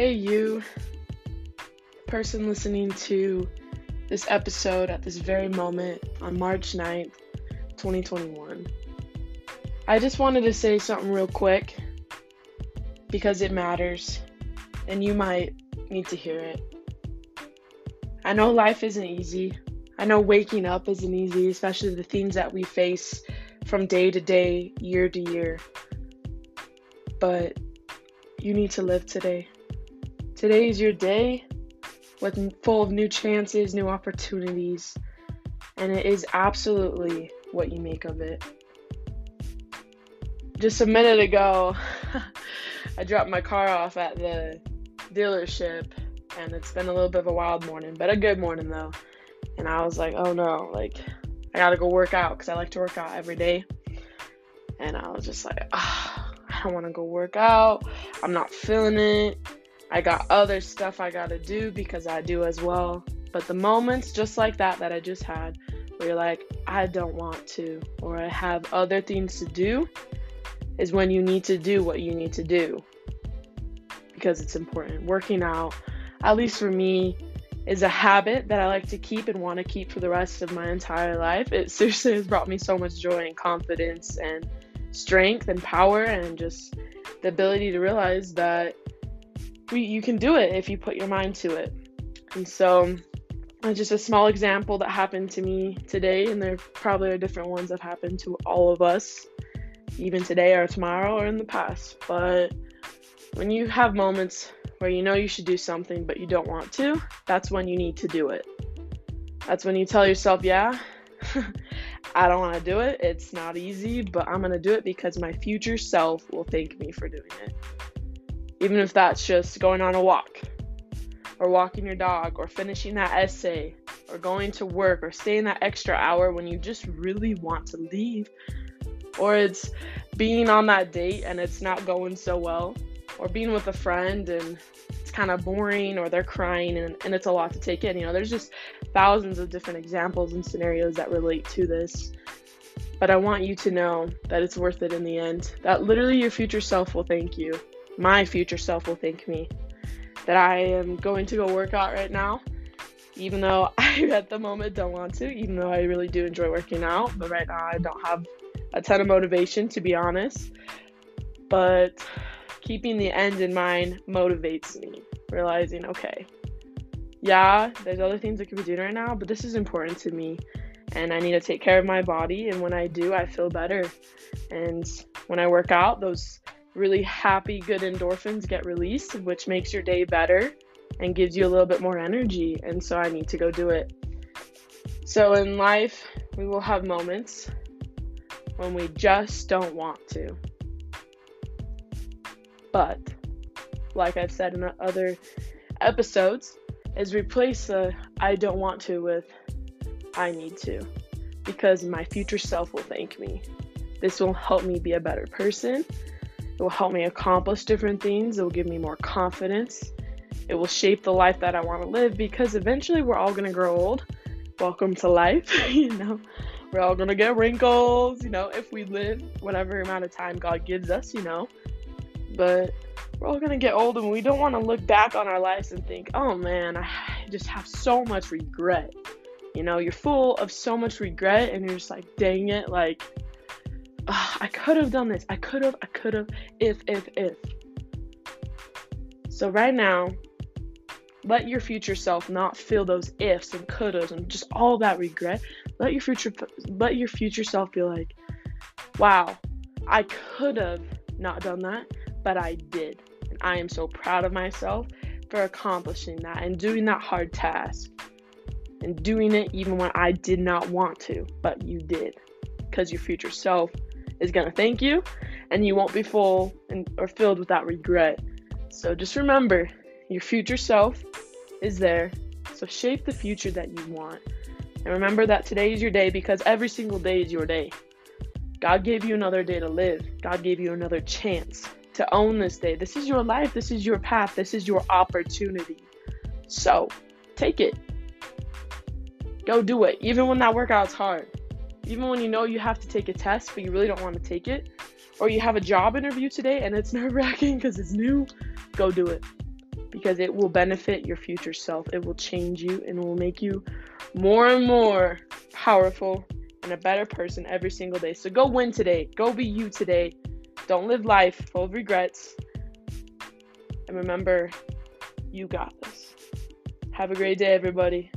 Hey, you, person listening to this episode at this very moment on March 9th, 2021. I just wanted to say something real quick because it matters and you might need to hear it. I know life isn't easy. I know waking up isn't easy, especially the things that we face from day to day, year to year. But you need to live today. Today is your day with full of new chances, new opportunities, and it is absolutely what you make of it. Just a minute ago, I dropped my car off at the dealership, and it's been a little bit of a wild morning, but a good morning though. And I was like, oh no, like I gotta go work out because I like to work out every day. And I was just like, oh, I don't want to go work out. I'm not feeling it. I got other stuff I gotta do because I do as well. But the moments just like that that I just had, where you're like, I don't want to, or I have other things to do, is when you need to do what you need to do because it's important. Working out, at least for me, is a habit that I like to keep and want to keep for the rest of my entire life. It seriously has brought me so much joy and confidence and strength and power and just the ability to realize that we, you can do it if you put your mind to it. And so, just a small example that happened to me today, and there probably are different ones that happened to all of us, even today or tomorrow or in the past. But when you have moments where you know you should do something but you don't want to, that's when you need to do it. That's when you tell yourself, yeah, I don't want to do it. It's not easy, but I'm going to do it because my future self will thank me for doing it. Even if that's just going on a walk, or walking your dog, or finishing that essay, or going to work, or staying that extra hour when you just really want to leave, or it's being on that date and it's not going so well, or being with a friend and it's kind of boring, or they're crying and, and it's a lot to take in. You know, there's just thousands of different examples and scenarios that relate to this. But I want you to know that it's worth it in the end, that literally your future self will thank you my future self will thank me that I am going to go work out right now, even though I at the moment don't want to, even though I really do enjoy working out. But right now, I don't have a ton of motivation, to be honest. But keeping the end in mind motivates me, realizing, okay, yeah, there's other things I could be doing right now, but this is important to me. And I need to take care of my body. And when I do, I feel better. And when I work out, those really happy, good endorphins get released, which makes your day better and gives you a little bit more energy. And so I need to go do it. So in life, we will have moments when we just don't want to. But, like I've said in other episodes, is replace the I don't want to with I need to because my future self will thank me. This will help me be a better person it will help me accomplish different things. It will give me more confidence. It will shape the life that I want to live because eventually we're all going to grow old. Welcome to life, you know. We're all going to get wrinkles, you know, if we live whatever amount of time God gives us, you know. But we're all going to get old and we don't want to look back on our lives and think, oh man, I just have so much regret. You know, you're full of so much regret and you're just like, dang it, like, Ah, I could have done this. I could have, I could have, if, if, if. So, right now, let your future self not feel those ifs and couldas and just all that regret. Let your future let your future self be like, "Wow, I could have not done that, but I did." And I am so proud of myself for accomplishing that and doing that hard task. And doing it even when I did not want to, but you did. Because your future self is going to thank you and you won't be full and, or filled with that regret. So just remember, your future self is there. So shape the future that you want. And remember that today is your day because every single day is your day. God gave you another day to live. God gave you another chance to own this day. This is your life. This is your path. This is your opportunity. So take it. Go do it. Even when that workout's hard even when you know you have to take a test but you really don't want to take it, or you have a job interview today and it's nerve wracking because it's new, go do it because it will benefit your future self. It will change you and it will make you more and more powerful and a better person every single day. So go win today. Go be you today. Don't live life full of regrets. And remember, you got this. Have a great day, everybody.